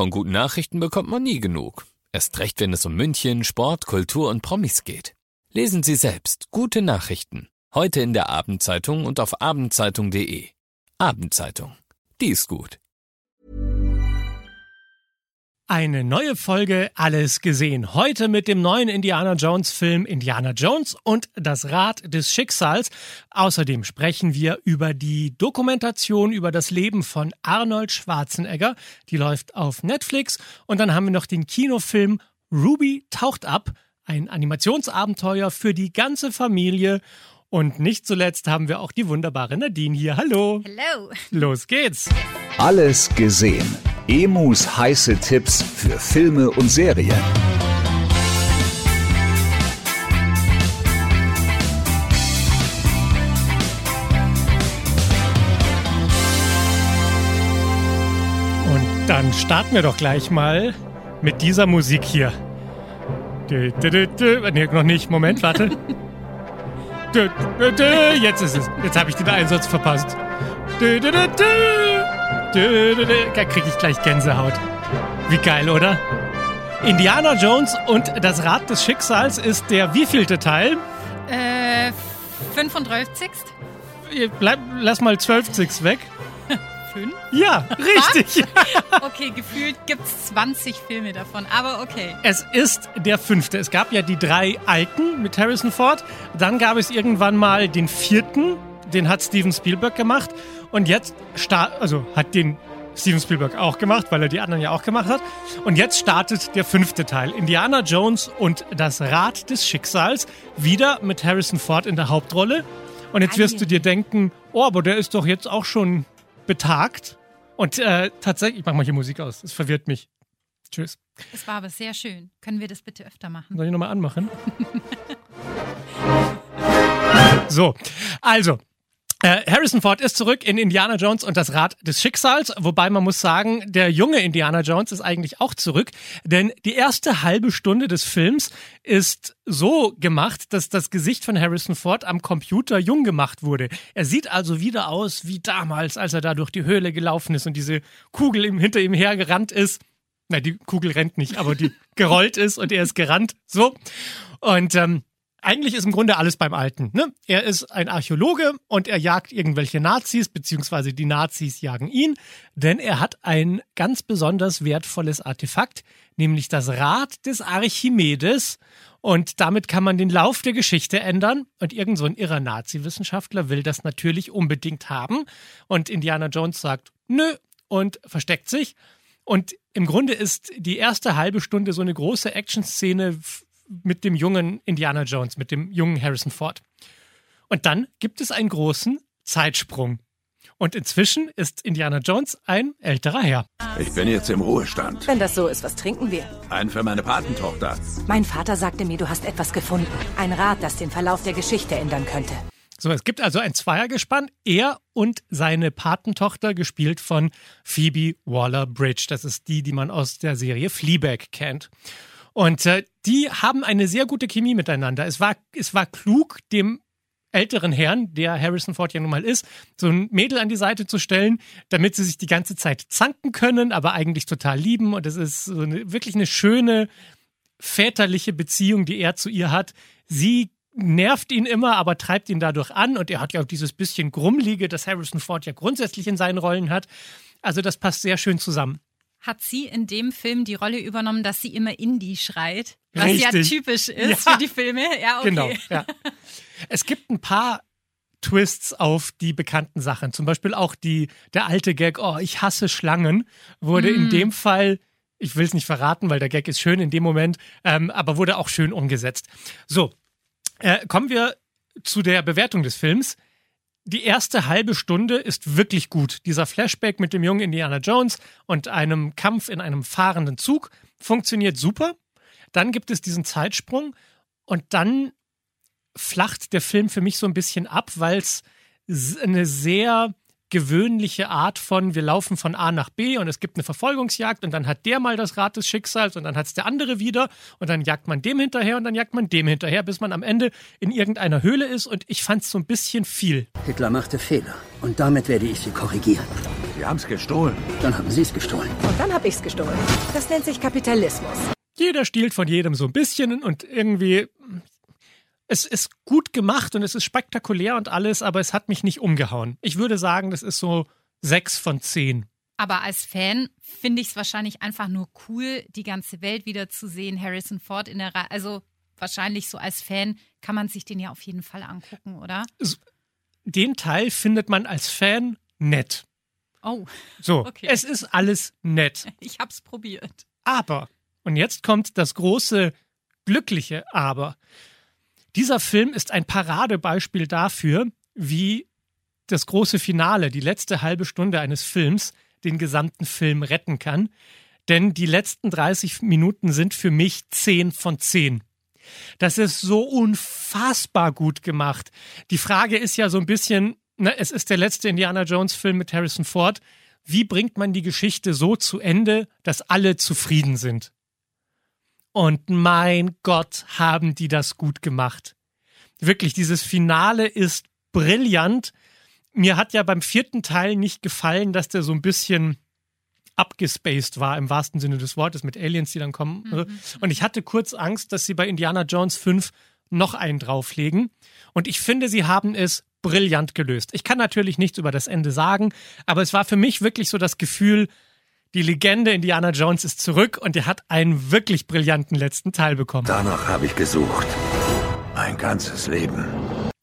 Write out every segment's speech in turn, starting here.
Von guten Nachrichten bekommt man nie genug. Erst recht, wenn es um München, Sport, Kultur und Promis geht. Lesen Sie selbst gute Nachrichten. Heute in der Abendzeitung und auf abendzeitung.de. Abendzeitung. Die ist gut. Eine neue Folge Alles gesehen. Heute mit dem neuen Indiana Jones Film Indiana Jones und das Rad des Schicksals. Außerdem sprechen wir über die Dokumentation über das Leben von Arnold Schwarzenegger. Die läuft auf Netflix. Und dann haben wir noch den Kinofilm Ruby taucht ab. Ein Animationsabenteuer für die ganze Familie. Und nicht zuletzt haben wir auch die wunderbare Nadine hier. Hallo. Hallo. Los geht's. Alles gesehen. Emus heiße Tipps für Filme und Serien. Und dann starten wir doch gleich mal mit dieser Musik hier. Dö, dö, dö, dö. Nee, noch nicht. Moment, warte. Jetzt ist es. Jetzt habe ich den Einsatz verpasst. Da kriege ich gleich Gänsehaut. Wie geil, oder? Indiana Jones und das Rad des Schicksals ist der wievielte Teil? Äh, 35. Bleib, lass mal 12 weg. Fünf? Ja, richtig. Okay, gefühlt gibt es 20 Filme davon, aber okay. Es ist der fünfte. Es gab ja die drei alten mit Harrison Ford. Dann gab es irgendwann mal den vierten. Den hat Steven Spielberg gemacht. Und jetzt start, also hat den Steven Spielberg auch gemacht, weil er die anderen ja auch gemacht hat. Und jetzt startet der fünfte Teil. Indiana Jones und das Rad des Schicksals. Wieder mit Harrison Ford in der Hauptrolle. Und jetzt wirst du dir denken, oh, aber der ist doch jetzt auch schon betagt. Und äh, tatsächlich, ich mach mal hier Musik aus. Das verwirrt mich. Tschüss. Es war aber sehr schön. Können wir das bitte öfter machen? Soll ich nochmal anmachen? so, also. Äh, Harrison Ford ist zurück in Indiana Jones und das Rad des Schicksals, wobei man muss sagen, der junge Indiana Jones ist eigentlich auch zurück, denn die erste halbe Stunde des Films ist so gemacht, dass das Gesicht von Harrison Ford am Computer jung gemacht wurde. Er sieht also wieder aus wie damals, als er da durch die Höhle gelaufen ist und diese Kugel ihm, hinter ihm hergerannt ist. Na, die Kugel rennt nicht, aber die gerollt ist und er ist gerannt. So. Und ähm, eigentlich ist im Grunde alles beim Alten. Ne? Er ist ein Archäologe und er jagt irgendwelche Nazis, beziehungsweise die Nazis jagen ihn, denn er hat ein ganz besonders wertvolles Artefakt, nämlich das Rad des Archimedes. Und damit kann man den Lauf der Geschichte ändern. Und irgend so ein irrer Nazi-Wissenschaftler will das natürlich unbedingt haben. Und Indiana Jones sagt, nö, und versteckt sich. Und im Grunde ist die erste halbe Stunde so eine große Action-Szene mit dem jungen Indiana Jones, mit dem jungen Harrison Ford. Und dann gibt es einen großen Zeitsprung. Und inzwischen ist Indiana Jones ein älterer Herr. Ich bin jetzt im Ruhestand. Wenn das so ist, was trinken wir? Ein für meine Patentochter. Mein Vater sagte mir, du hast etwas gefunden. Ein Rad, das den Verlauf der Geschichte ändern könnte. So, es gibt also ein Zweiergespann. Er und seine Patentochter, gespielt von Phoebe Waller-Bridge. Das ist die, die man aus der Serie Fleabag kennt. Und äh, die haben eine sehr gute Chemie miteinander. Es war, es war klug, dem älteren Herrn, der Harrison Ford ja nun mal ist, so ein Mädel an die Seite zu stellen, damit sie sich die ganze Zeit zanken können, aber eigentlich total lieben. Und es ist so eine, wirklich eine schöne väterliche Beziehung, die er zu ihr hat. Sie nervt ihn immer, aber treibt ihn dadurch an. Und er hat ja auch dieses bisschen Grummlige, das Harrison Ford ja grundsätzlich in seinen Rollen hat. Also das passt sehr schön zusammen hat sie in dem Film die Rolle übernommen, dass sie immer Indie schreit. Was Richtig. ja typisch ist Ja. für die Filme. Ja, okay. Genau, ja. Es gibt ein paar Twists auf die bekannten Sachen. Zum Beispiel auch die, der alte Gag, oh, ich hasse Schlangen, wurde in dem Fall, ich will es nicht verraten, weil der Gag ist schön in dem Moment, ähm, aber wurde auch schön umgesetzt. So, äh, kommen wir zu der Bewertung des Films. Die erste halbe Stunde ist wirklich gut. Dieser Flashback mit dem jungen Indiana Jones und einem Kampf in einem fahrenden Zug funktioniert super. Dann gibt es diesen Zeitsprung und dann flacht der Film für mich so ein bisschen ab, weil es eine sehr gewöhnliche Art von, wir laufen von A nach B und es gibt eine Verfolgungsjagd und dann hat der mal das Rad des Schicksals und dann hat es der andere wieder und dann jagt man dem hinterher und dann jagt man dem hinterher, bis man am Ende in irgendeiner Höhle ist und ich fand es so ein bisschen viel. Hitler machte Fehler und damit werde ich sie korrigieren. Sie haben's gestohlen. Dann haben sie es gestohlen. Und dann hab ich's gestohlen. Das nennt sich Kapitalismus. Jeder stiehlt von jedem so ein bisschen und irgendwie es ist gut gemacht und es ist spektakulär und alles, aber es hat mich nicht umgehauen. Ich würde sagen, das ist so sechs von zehn. Aber als Fan finde ich es wahrscheinlich einfach nur cool, die ganze Welt wieder zu sehen. Harrison Ford in der Reihe. Also wahrscheinlich so als Fan kann man sich den ja auf jeden Fall angucken, oder? Den Teil findet man als Fan nett. Oh, So, Okay. es ist alles nett. ich hab's probiert. Aber, und jetzt kommt das große, glückliche Aber. Dieser Film ist ein Paradebeispiel dafür, wie das große Finale, die letzte halbe Stunde eines Films, den gesamten Film retten kann. Denn die letzten 30 Minuten sind für mich 10 von 10. Das ist so unfassbar gut gemacht. Die Frage ist ja so ein bisschen, ne, es ist der letzte Indiana Jones Film mit Harrison Ford. Wie bringt man die Geschichte so zu Ende, dass alle zufrieden sind? Und mein Gott, haben die das gut gemacht. Wirklich, dieses Finale ist brillant. Mir hat ja beim vierten Teil nicht gefallen, dass der so ein bisschen abgespaced war, im wahrsten Sinne des Wortes, mit Aliens, die dann kommen. Und ich hatte kurz Angst, dass sie bei Indiana Jones 5 noch einen drauflegen. Und ich finde, sie haben es brillant gelöst. Ich kann natürlich nichts über das Ende sagen, aber es war für mich wirklich so das Gefühl, die Legende Indiana Jones ist zurück und er hat einen wirklich brillanten letzten Teil bekommen. Danach habe ich gesucht. Mein ganzes Leben.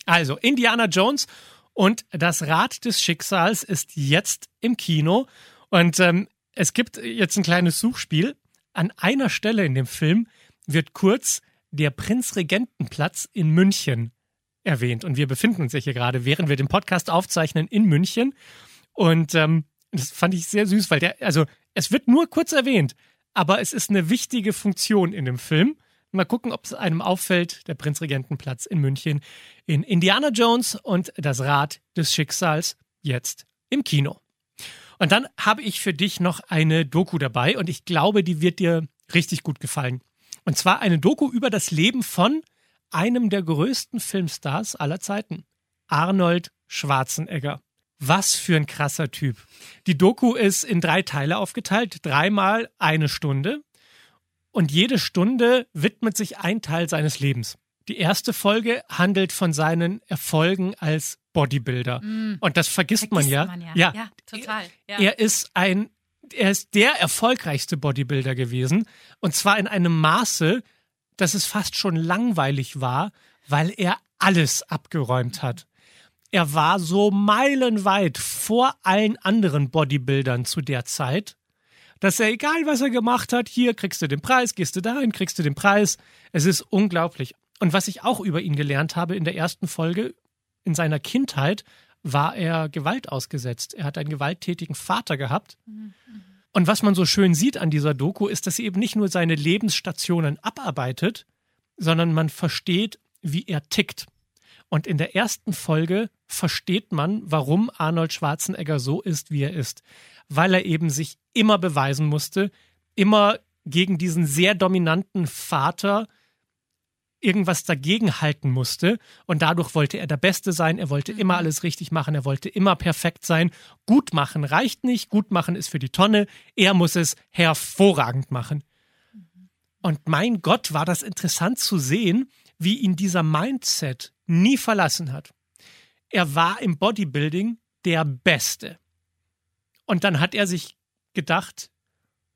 Also, Indiana Jones und das Rad des Schicksals ist jetzt im Kino. Und ähm, es gibt jetzt ein kleines Suchspiel. An einer Stelle in dem Film wird kurz der Prinzregentenplatz in München erwähnt. Und wir befinden uns ja hier gerade, während wir den Podcast aufzeichnen, in München. Und ähm, das fand ich sehr süß, weil der, also es wird nur kurz erwähnt, aber es ist eine wichtige Funktion in dem Film. Mal gucken, ob es einem auffällt, der Prinzregentenplatz in München in Indiana Jones und das Rad des Schicksals jetzt im Kino. Und dann habe ich für dich noch eine Doku dabei und ich glaube, die wird dir richtig gut gefallen. Und zwar eine Doku über das Leben von einem der größten Filmstars aller Zeiten, Arnold Schwarzenegger. Was für ein krasser Typ. Die Doku ist in drei Teile aufgeteilt, dreimal eine Stunde. Und jede Stunde widmet sich ein Teil seines Lebens. Die erste Folge handelt von seinen Erfolgen als Bodybuilder. Und das vergisst, man Mm. Vergisst ja. man ja. Ja, total. Ja. Er ist ein, er ist der erfolgreichste Bodybuilder gewesen. Und zwar in einem Maße, dass es fast schon langweilig war, weil er alles abgeräumt hat. Er war so meilenweit vor allen anderen Bodybuildern zu der Zeit, dass er, egal was er gemacht hat, hier kriegst du den Preis, gehst du dahin, kriegst du den Preis. Es ist unglaublich. Und was ich auch über ihn gelernt habe in der ersten Folge, in seiner Kindheit war er Gewalt ausgesetzt. Er hat einen gewalttätigen Vater gehabt. Und was man so schön sieht an dieser Doku, ist, dass sie eben nicht nur seine Lebensstationen abarbeitet, sondern man versteht, wie er tickt. Und in der ersten Folge versteht man, warum Arnold Schwarzenegger so ist, wie er ist. Weil er eben sich immer beweisen musste, immer gegen diesen sehr dominanten Vater irgendwas dagegen halten musste. Und dadurch wollte er der Beste sein. Er wollte immer alles richtig machen. Er wollte immer perfekt sein. Gut machen reicht nicht. Gut machen ist für die Tonne. Er muss es hervorragend machen. Und mein Gott, war das interessant zu sehen, wie ihn dieser Mindset nie verlassen hat. Er war im Bodybuilding der Beste. Und dann hat er sich gedacht,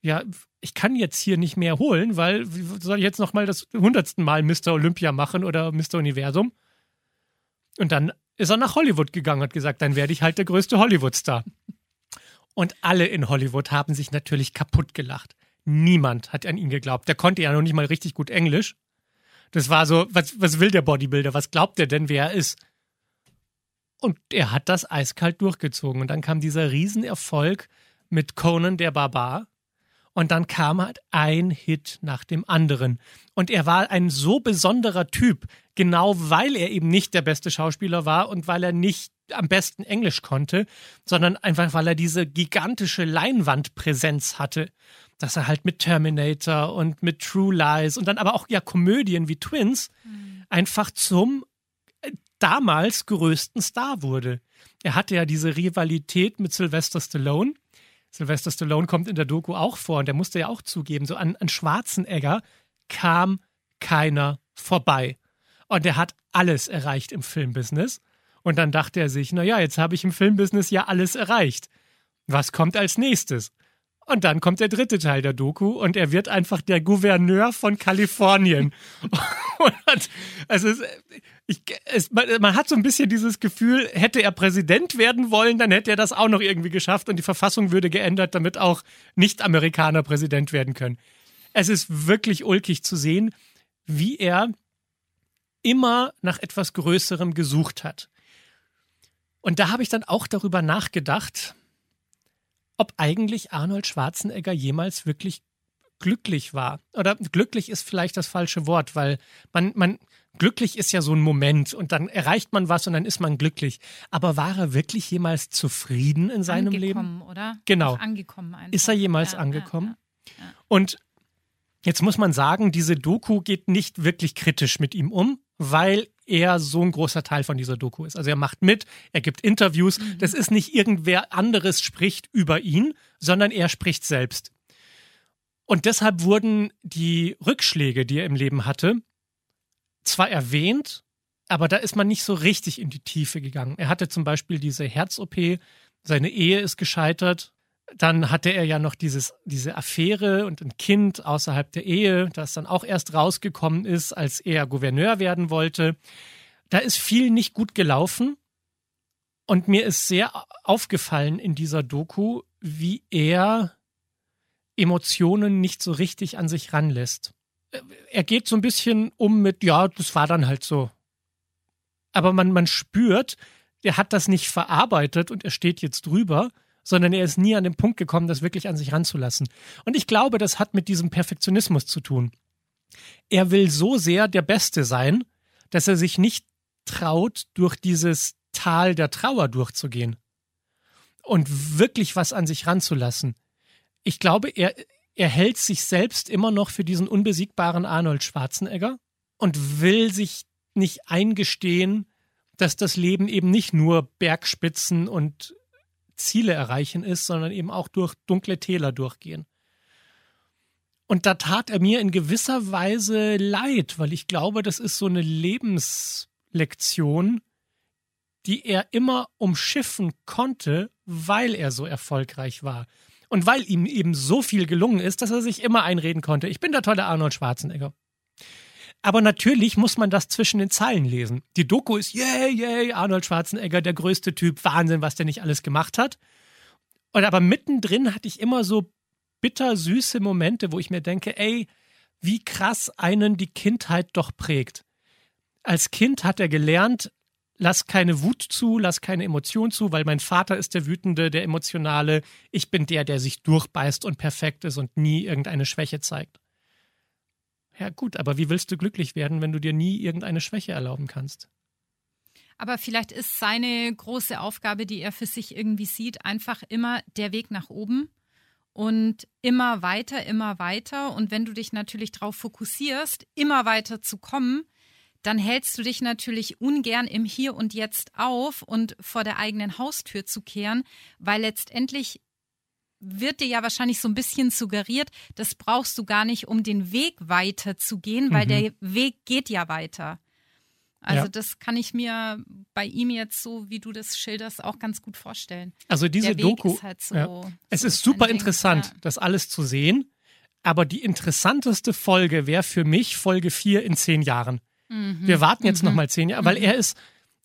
ja, ich kann jetzt hier nicht mehr holen, weil soll ich jetzt noch mal das hundertsten Mal Mr. Olympia machen oder Mr. Universum? Und dann ist er nach Hollywood gegangen und hat gesagt, dann werde ich halt der größte Hollywood-Star. Und alle in Hollywood haben sich natürlich kaputt gelacht. Niemand hat an ihn geglaubt. Der konnte ja noch nicht mal richtig gut Englisch. Das war so, was, was will der Bodybuilder? Was glaubt er denn, wer er ist? Und er hat das eiskalt durchgezogen. Und dann kam dieser Riesenerfolg mit Conan der Barbar. Und dann kam halt ein Hit nach dem anderen. Und er war ein so besonderer Typ, genau weil er eben nicht der beste Schauspieler war und weil er nicht am besten Englisch konnte, sondern einfach, weil er diese gigantische Leinwandpräsenz hatte. Dass er halt mit Terminator und mit True Lies und dann aber auch ja Komödien wie Twins mhm. einfach zum damals größten Star wurde. Er hatte ja diese Rivalität mit Sylvester Stallone. Sylvester Stallone kommt in der Doku auch vor und der musste ja auch zugeben, so an, an Schwarzenegger kam keiner vorbei. Und er hat alles erreicht im Filmbusiness. Und dann dachte er sich, naja, jetzt habe ich im Filmbusiness ja alles erreicht. Was kommt als nächstes? Und dann kommt der dritte Teil der Doku und er wird einfach der Gouverneur von Kalifornien. also es, ich, es, man, man, hat so ein bisschen dieses Gefühl, hätte er Präsident werden wollen, dann hätte er das auch noch irgendwie geschafft und die Verfassung würde geändert, damit auch Nicht-Amerikaner Präsident werden können. Es ist wirklich ulkig zu sehen, wie er immer nach etwas Größerem gesucht hat. Und da habe ich dann auch darüber nachgedacht, ob eigentlich Arnold Schwarzenegger jemals wirklich glücklich war. Oder glücklich ist vielleicht das falsche Wort, weil man, man, glücklich ist ja so ein Moment und dann erreicht man was und dann ist man glücklich. Aber war er wirklich jemals zufrieden in seinem angekommen, Leben? Angekommen, oder? Genau. angekommen einfach. Ist er jemals ja, angekommen? Ja, ja, und Jetzt muss man sagen, diese Doku geht nicht wirklich kritisch mit ihm um, weil er so ein großer Teil von dieser Doku ist. Also er macht mit, er gibt Interviews. Mhm. Das ist nicht irgendwer anderes spricht über ihn, sondern er spricht selbst. Und deshalb wurden die Rückschläge, die er im Leben hatte, zwar erwähnt, aber da ist man nicht so richtig in die Tiefe gegangen. Er hatte zum Beispiel diese Herz-OP, seine Ehe ist gescheitert, dann hatte er ja noch dieses, diese Affäre und ein Kind außerhalb der Ehe, das dann auch erst rausgekommen ist, als er Gouverneur werden wollte. Da ist viel nicht gut gelaufen. Und mir ist sehr aufgefallen in dieser Doku, wie er Emotionen nicht so richtig an sich ranlässt. Er geht so ein bisschen um mit, ja, das war dann halt so. Aber man, man spürt, er hat das nicht verarbeitet und er steht jetzt drüber, sondern er ist nie an den Punkt gekommen, das wirklich an sich ranzulassen. Und ich glaube, das hat mit diesem Perfektionismus zu tun. Er will so sehr der Beste sein, dass er sich nicht traut, durch dieses Tal der Trauer durchzugehen und wirklich was an sich ranzulassen. Ich glaube, er, er hält sich selbst immer noch für diesen unbesiegbaren Arnold Schwarzenegger und will sich nicht eingestehen, dass das Leben eben nicht nur Bergspitzen und Ziele erreichen ist, sondern eben auch durch dunkle Täler durchgehen. Und da tat er mir in gewisser Weise leid, weil ich glaube, das ist so eine Lebenslektion, die er immer umschiffen konnte, weil er so erfolgreich war. Und weil ihm eben so viel gelungen ist, dass er sich immer einreden konnte, ich bin der tolle Arnold Schwarzenegger. Aber natürlich muss man das zwischen den Zeilen lesen. Die Doku ist, yay, yay, Arnold Schwarzenegger, der größte Typ, Wahnsinn, was der nicht alles gemacht hat. Und aber mittendrin hatte ich immer so bittersüße Momente, wo ich mir denke, ey, wie krass einen die Kindheit doch prägt. Als Kind hat er gelernt, lass keine Wut zu, lass keine Emotion zu, weil mein Vater ist der Wütende, der Emotionale. Ich bin der, der sich durchbeißt und perfekt ist und nie irgendeine Schwäche zeigt. Ja gut, aber wie willst du glücklich werden, wenn du dir nie irgendeine Schwäche erlauben kannst? Aber vielleicht ist seine große Aufgabe, die er für sich irgendwie sieht, einfach immer der Weg nach oben und immer weiter, immer weiter. Und wenn du dich natürlich darauf fokussierst, immer weiter zu kommen, dann hältst du dich natürlich ungern im Hier und Jetzt auf und vor der eigenen Haustür zu kehren, weil letztendlich wird dir ja wahrscheinlich so ein bisschen suggeriert, das brauchst du gar nicht, um den Weg weiter zu gehen, weil mhm. der Weg geht ja weiter. Also ja. das kann ich mir bei ihm jetzt so, wie du das schilderst, auch ganz gut vorstellen. Also diese Doku, ist halt so, ja. es so ist super interessant, ja. das alles zu sehen. Aber die interessanteste Folge wäre für mich Folge 4 in zehn Jahren. Mhm. Wir warten jetzt mhm. noch mal zehn Jahre, weil mhm. er ist,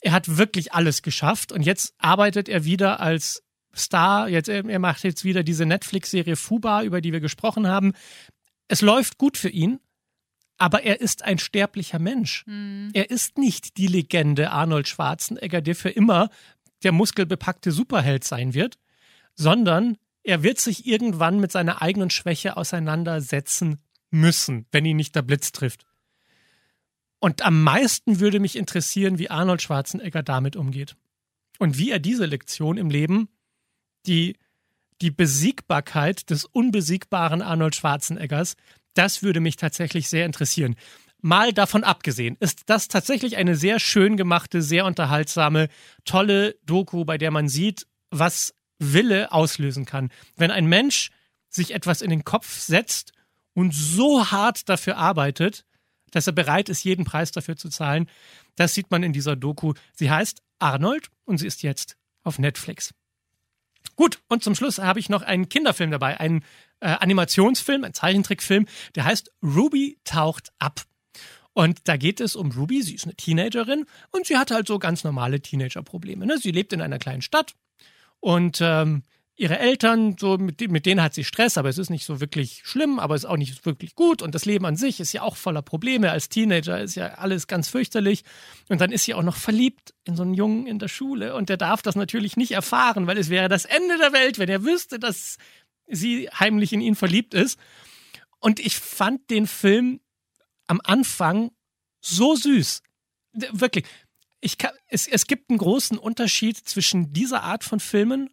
er hat wirklich alles geschafft und jetzt arbeitet er wieder als Star. Jetzt, er macht jetzt wieder diese Netflix-Serie Fuba, über die wir gesprochen haben. Es läuft gut für ihn, aber er ist ein sterblicher Mensch. Mhm. Er ist nicht die Legende Arnold Schwarzenegger, der für immer der muskelbepackte Superheld sein wird, sondern er wird sich irgendwann mit seiner eigenen Schwäche auseinandersetzen müssen, wenn ihn nicht der Blitz trifft. Und am meisten würde mich interessieren, wie Arnold Schwarzenegger damit umgeht. und wie er diese Lektion im Leben, die, die Besiegbarkeit des unbesiegbaren Arnold Schwarzeneggers, das würde mich tatsächlich sehr interessieren. Mal davon abgesehen, ist das tatsächlich eine sehr schön gemachte, sehr unterhaltsame, tolle Doku, bei der man sieht, was Wille auslösen kann. Wenn ein Mensch sich etwas in den Kopf setzt und so hart dafür arbeitet, dass er bereit ist, jeden Preis dafür zu zahlen, das sieht man in dieser Doku. Sie heißt Arnold und sie ist jetzt auf Netflix. Gut, und zum Schluss habe ich noch einen Kinderfilm dabei, einen äh, Animationsfilm, einen Zeichentrickfilm, der heißt Ruby taucht ab. Und da geht es um Ruby, sie ist eine Teenagerin und sie hat halt so ganz normale Teenager-Probleme. Ne? Sie lebt in einer kleinen Stadt und ähm, ihre Eltern, so mit, mit denen hat sie Stress, aber es ist nicht so wirklich schlimm, aber es ist auch nicht wirklich gut. Und das Leben an sich ist ja auch voller Probleme. Als Teenager ist ja alles ganz fürchterlich. Und dann ist sie auch noch verliebt in so einen Jungen in der Schule. Und der darf das natürlich nicht erfahren, weil es wäre das Ende der Welt, wenn er wüsste, dass sie heimlich in ihn verliebt ist. Und ich fand den Film am Anfang so süß. Wirklich. Ich kann, es, es gibt einen großen Unterschied zwischen dieser Art von Filmen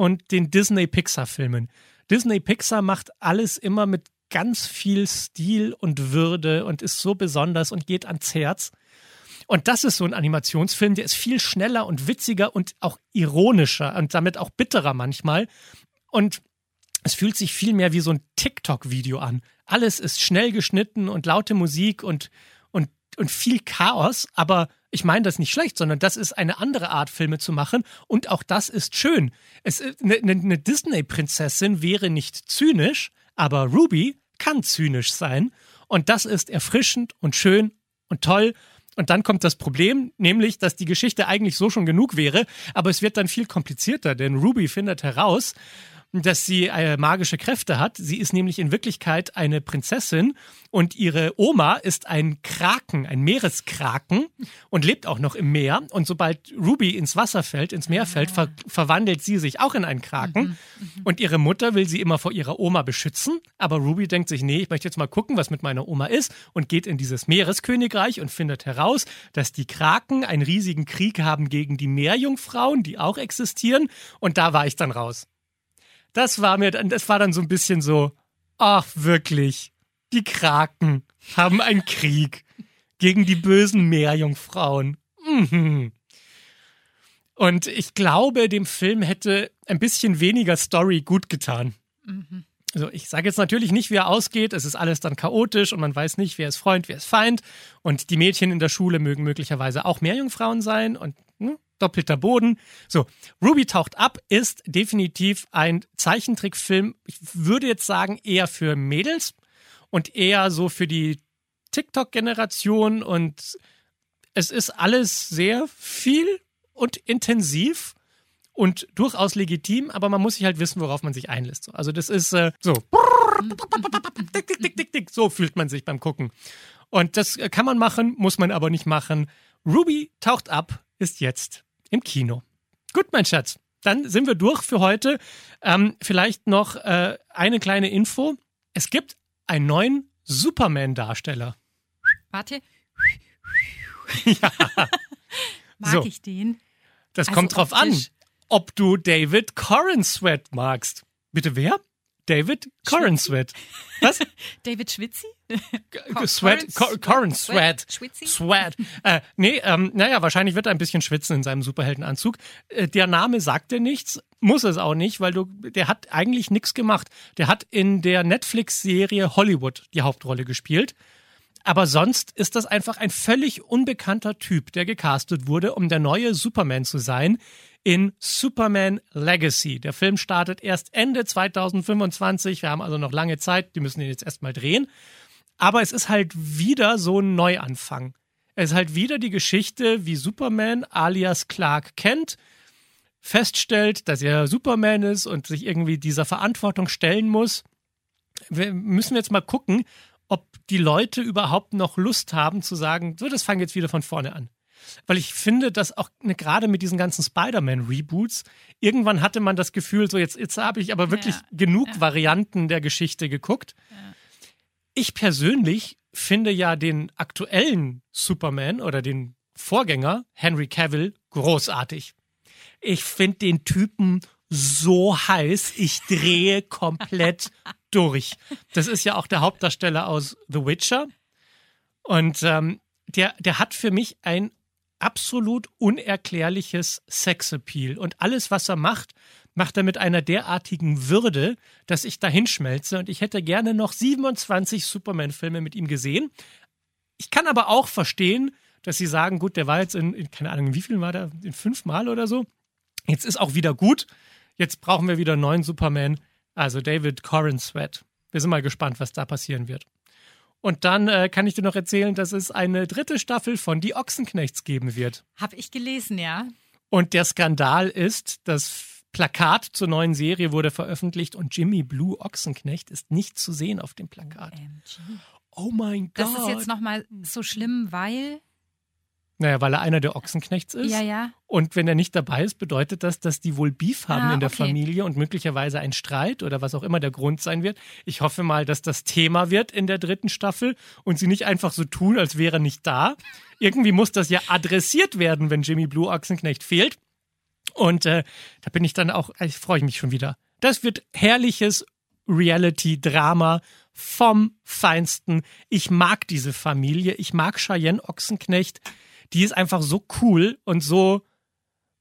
und den Disney-Pixar-Filmen. Disney-Pixar macht alles immer mit ganz viel Stil und Würde und ist so besonders und geht ans Herz. Und das ist so ein Animationsfilm, der ist viel schneller und witziger und auch ironischer und damit auch bitterer manchmal. Und es fühlt sich viel mehr wie so ein TikTok-Video an. Alles ist schnell geschnitten und laute Musik und, und, und viel Chaos, aber ich meine das nicht schlecht, sondern das ist eine andere Art, Filme zu machen. Und auch das ist schön. Es, eine, eine Disney-Prinzessin wäre nicht zynisch, aber Ruby kann zynisch sein. Und das ist erfrischend und schön und toll. Und dann kommt das Problem, nämlich, dass die Geschichte eigentlich so schon genug wäre, aber es wird dann viel komplizierter, denn Ruby findet heraus, dass sie äh, magische Kräfte hat. Sie ist nämlich in Wirklichkeit eine Prinzessin und ihre Oma ist ein Kraken, ein Meereskraken und lebt auch noch im Meer. Und sobald Ruby ins Wasser fällt, ins Meer fällt, ver verwandelt sie sich auch in einen Kraken. Mhm, mhm, und ihre Mutter will sie immer vor ihrer Oma beschützen. Aber Ruby denkt sich, nee, ich möchte jetzt mal gucken, was mit meiner Oma ist und geht in dieses Meereskönigreich und findet heraus, dass die Kraken einen riesigen Krieg haben gegen die Meerjungfrauen, die auch existieren. Und da war ich dann raus. Das war mir dann, das war dann so ein bisschen so, ach wirklich, die Kraken haben einen Krieg gegen die bösen Meerjungfrauen. Mhm. Und ich glaube, dem Film hätte ein bisschen weniger Story gut getan. Mhm. Also ich sage jetzt natürlich nicht, wie er ausgeht. Es ist alles dann chaotisch und man weiß nicht, wer ist Freund, wer ist Feind. Und die Mädchen in der Schule mögen möglicherweise auch Meerjungfrauen sein und doppelter Boden. So, Ruby taucht ab ist definitiv ein Zeichentrickfilm. Ich würde jetzt sagen eher für Mädels und eher so für die TikTok-Generation und es ist alles sehr viel und intensiv und durchaus legitim, aber man muss sich halt wissen, worauf man sich einlässt. Also das ist äh, so. So fühlt man sich beim Gucken. Und das kann man machen, muss man aber nicht machen. Ruby taucht ab, ist jetzt im Kino. Gut, mein Schatz. Dann sind wir durch für heute. Ähm, vielleicht noch äh, eine kleine Info. Es gibt einen neuen Superman-Darsteller. Warte. ja. Mag so. ich den? Das also kommt drauf optisch. an, ob du David Corenswet magst. Bitte wer? David Corenswet. Was? David Schwitzi? Sweat, Corin Sweat. Sweat. Äh, nee, ähm, naja, wahrscheinlich wird er ein bisschen schwitzen in seinem Superheldenanzug. Äh, der Name sagt dir nichts, muss es auch nicht, weil du, der hat eigentlich nichts gemacht. Der hat in der Netflix-Serie Hollywood die Hauptrolle gespielt. Aber sonst ist das einfach ein völlig unbekannter Typ, der gecastet wurde, um der neue Superman zu sein in Superman Legacy. Der Film startet erst Ende 2025. Wir haben also noch lange Zeit. Die müssen ihn jetzt erstmal drehen. Aber es ist halt wieder so ein Neuanfang. Es ist halt wieder die Geschichte, wie Superman alias Clark Kent feststellt, dass er Superman ist und sich irgendwie dieser Verantwortung stellen muss. Wir müssen jetzt mal gucken, ob die Leute überhaupt noch Lust haben zu sagen, so, das fangen jetzt wieder von vorne an. Weil ich finde, dass auch ne, gerade mit diesen ganzen Spider-Man-Reboots, irgendwann hatte man das Gefühl, so jetzt, jetzt habe ich aber wirklich ja, genug ja. Varianten der Geschichte geguckt. Ja. Ich persönlich finde ja den aktuellen Superman oder den Vorgänger, Henry Cavill, großartig. Ich finde den Typen so heiß, ich drehe komplett durch. Das ist ja auch der Hauptdarsteller aus The Witcher. Und ähm, der, der hat für mich ein absolut unerklärliches Sexappeal. Und alles, was er macht, macht er mit einer derartigen Würde, dass ich dahin schmelze. Und ich hätte gerne noch 27 Superman-Filme mit ihm gesehen. Ich kann aber auch verstehen, dass sie sagen, gut, der war jetzt in, in keine Ahnung, wie viel war der? In fünf Mal oder so. Jetzt ist auch wieder gut. Jetzt brauchen wir wieder einen neuen Superman. Also David Corrin Sweat. Wir sind mal gespannt, was da passieren wird. Und dann äh, kann ich dir noch erzählen, dass es eine dritte Staffel von Die Ochsenknechts geben wird. Hab ich gelesen, ja. Und der Skandal ist, das Plakat zur neuen Serie wurde veröffentlicht und Jimmy Blue Ochsenknecht ist nicht zu sehen auf dem Plakat. OMG. Oh mein Gott. Das ist jetzt nochmal so schlimm, weil. Naja, weil er einer der Ochsenknechts ist. Ja, ja. Und wenn er nicht dabei ist, bedeutet das, dass die wohl Beef haben Ah, in der okay. Familie und möglicherweise ein Streit oder was auch immer der Grund sein wird. Ich hoffe mal, dass das Thema wird in der dritten Staffel und sie nicht einfach so tun, als wäre er nicht da. Irgendwie muss das ja adressiert werden, wenn Jimmy Blue Ochsenknecht fehlt. Und äh, da bin ich dann auch, ich freue mich schon wieder. Das wird herrliches Reality-Drama vom Feinsten. Ich mag diese Familie. Ich mag Cheyenne Ochsenknecht. Die ist einfach so cool und so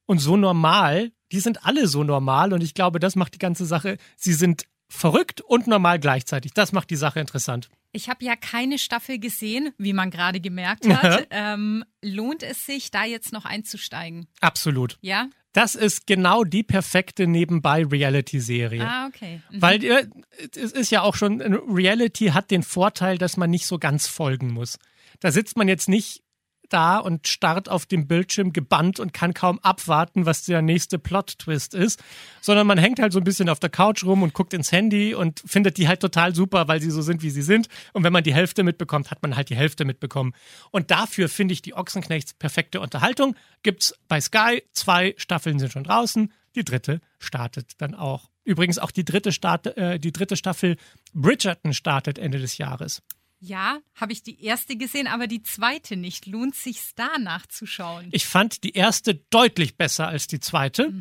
und so normal. Die sind alle so normal und ich glaube, das macht die ganze Sache. Sie sind verrückt und normal gleichzeitig. Das macht die Sache interessant. Ich habe ja keine Staffel gesehen, wie man gerade gemerkt hat. ähm, lohnt es sich, da jetzt noch einzusteigen? Absolut. Ja? Das ist genau die perfekte Nebenbei-Reality-Serie. Ah, okay. Mhm. Weil äh, es ist ja auch schon, Reality hat den Vorteil, dass man nicht so ganz folgen muss. Da sitzt man jetzt nicht da und starrt auf dem Bildschirm gebannt und kann kaum abwarten, was der nächste Plot-Twist ist, sondern man hängt halt so ein bisschen auf der Couch rum und guckt ins Handy und findet die halt total super, weil sie so sind, wie sie sind. Und wenn man die Hälfte mitbekommt, hat man halt die Hälfte mitbekommen. Und dafür finde ich die Ochsenknechts perfekte Unterhaltung. Gibt's bei Sky. Zwei Staffeln sind schon draußen. Die dritte startet dann auch. Übrigens auch die dritte, Start, äh, die dritte Staffel Bridgerton startet Ende des Jahres. Ja, habe ich die erste gesehen, aber die zweite nicht. Lohnt sich's da nachzuschauen? Ich fand die erste deutlich besser als die zweite.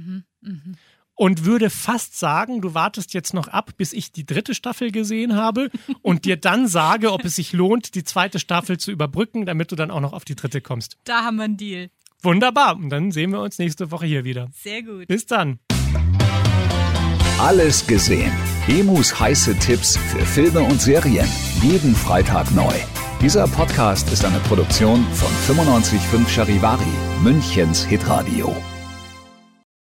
Und würde fast sagen, du wartest jetzt noch ab, bis ich die dritte Staffel gesehen habe und dir dann sage, ob es sich lohnt, die zweite Staffel zu überbrücken, damit du dann auch noch auf die dritte kommst. Da haben wir einen Deal. Wunderbar. Und dann sehen wir uns nächste Woche hier wieder. Sehr gut. Bis dann. Alles gesehen. Emus heiße Tipps für Filme und Serien. Jeden Freitag neu. Dieser Podcast ist eine Produktion von 955 Charivari, Münchens Hitradio.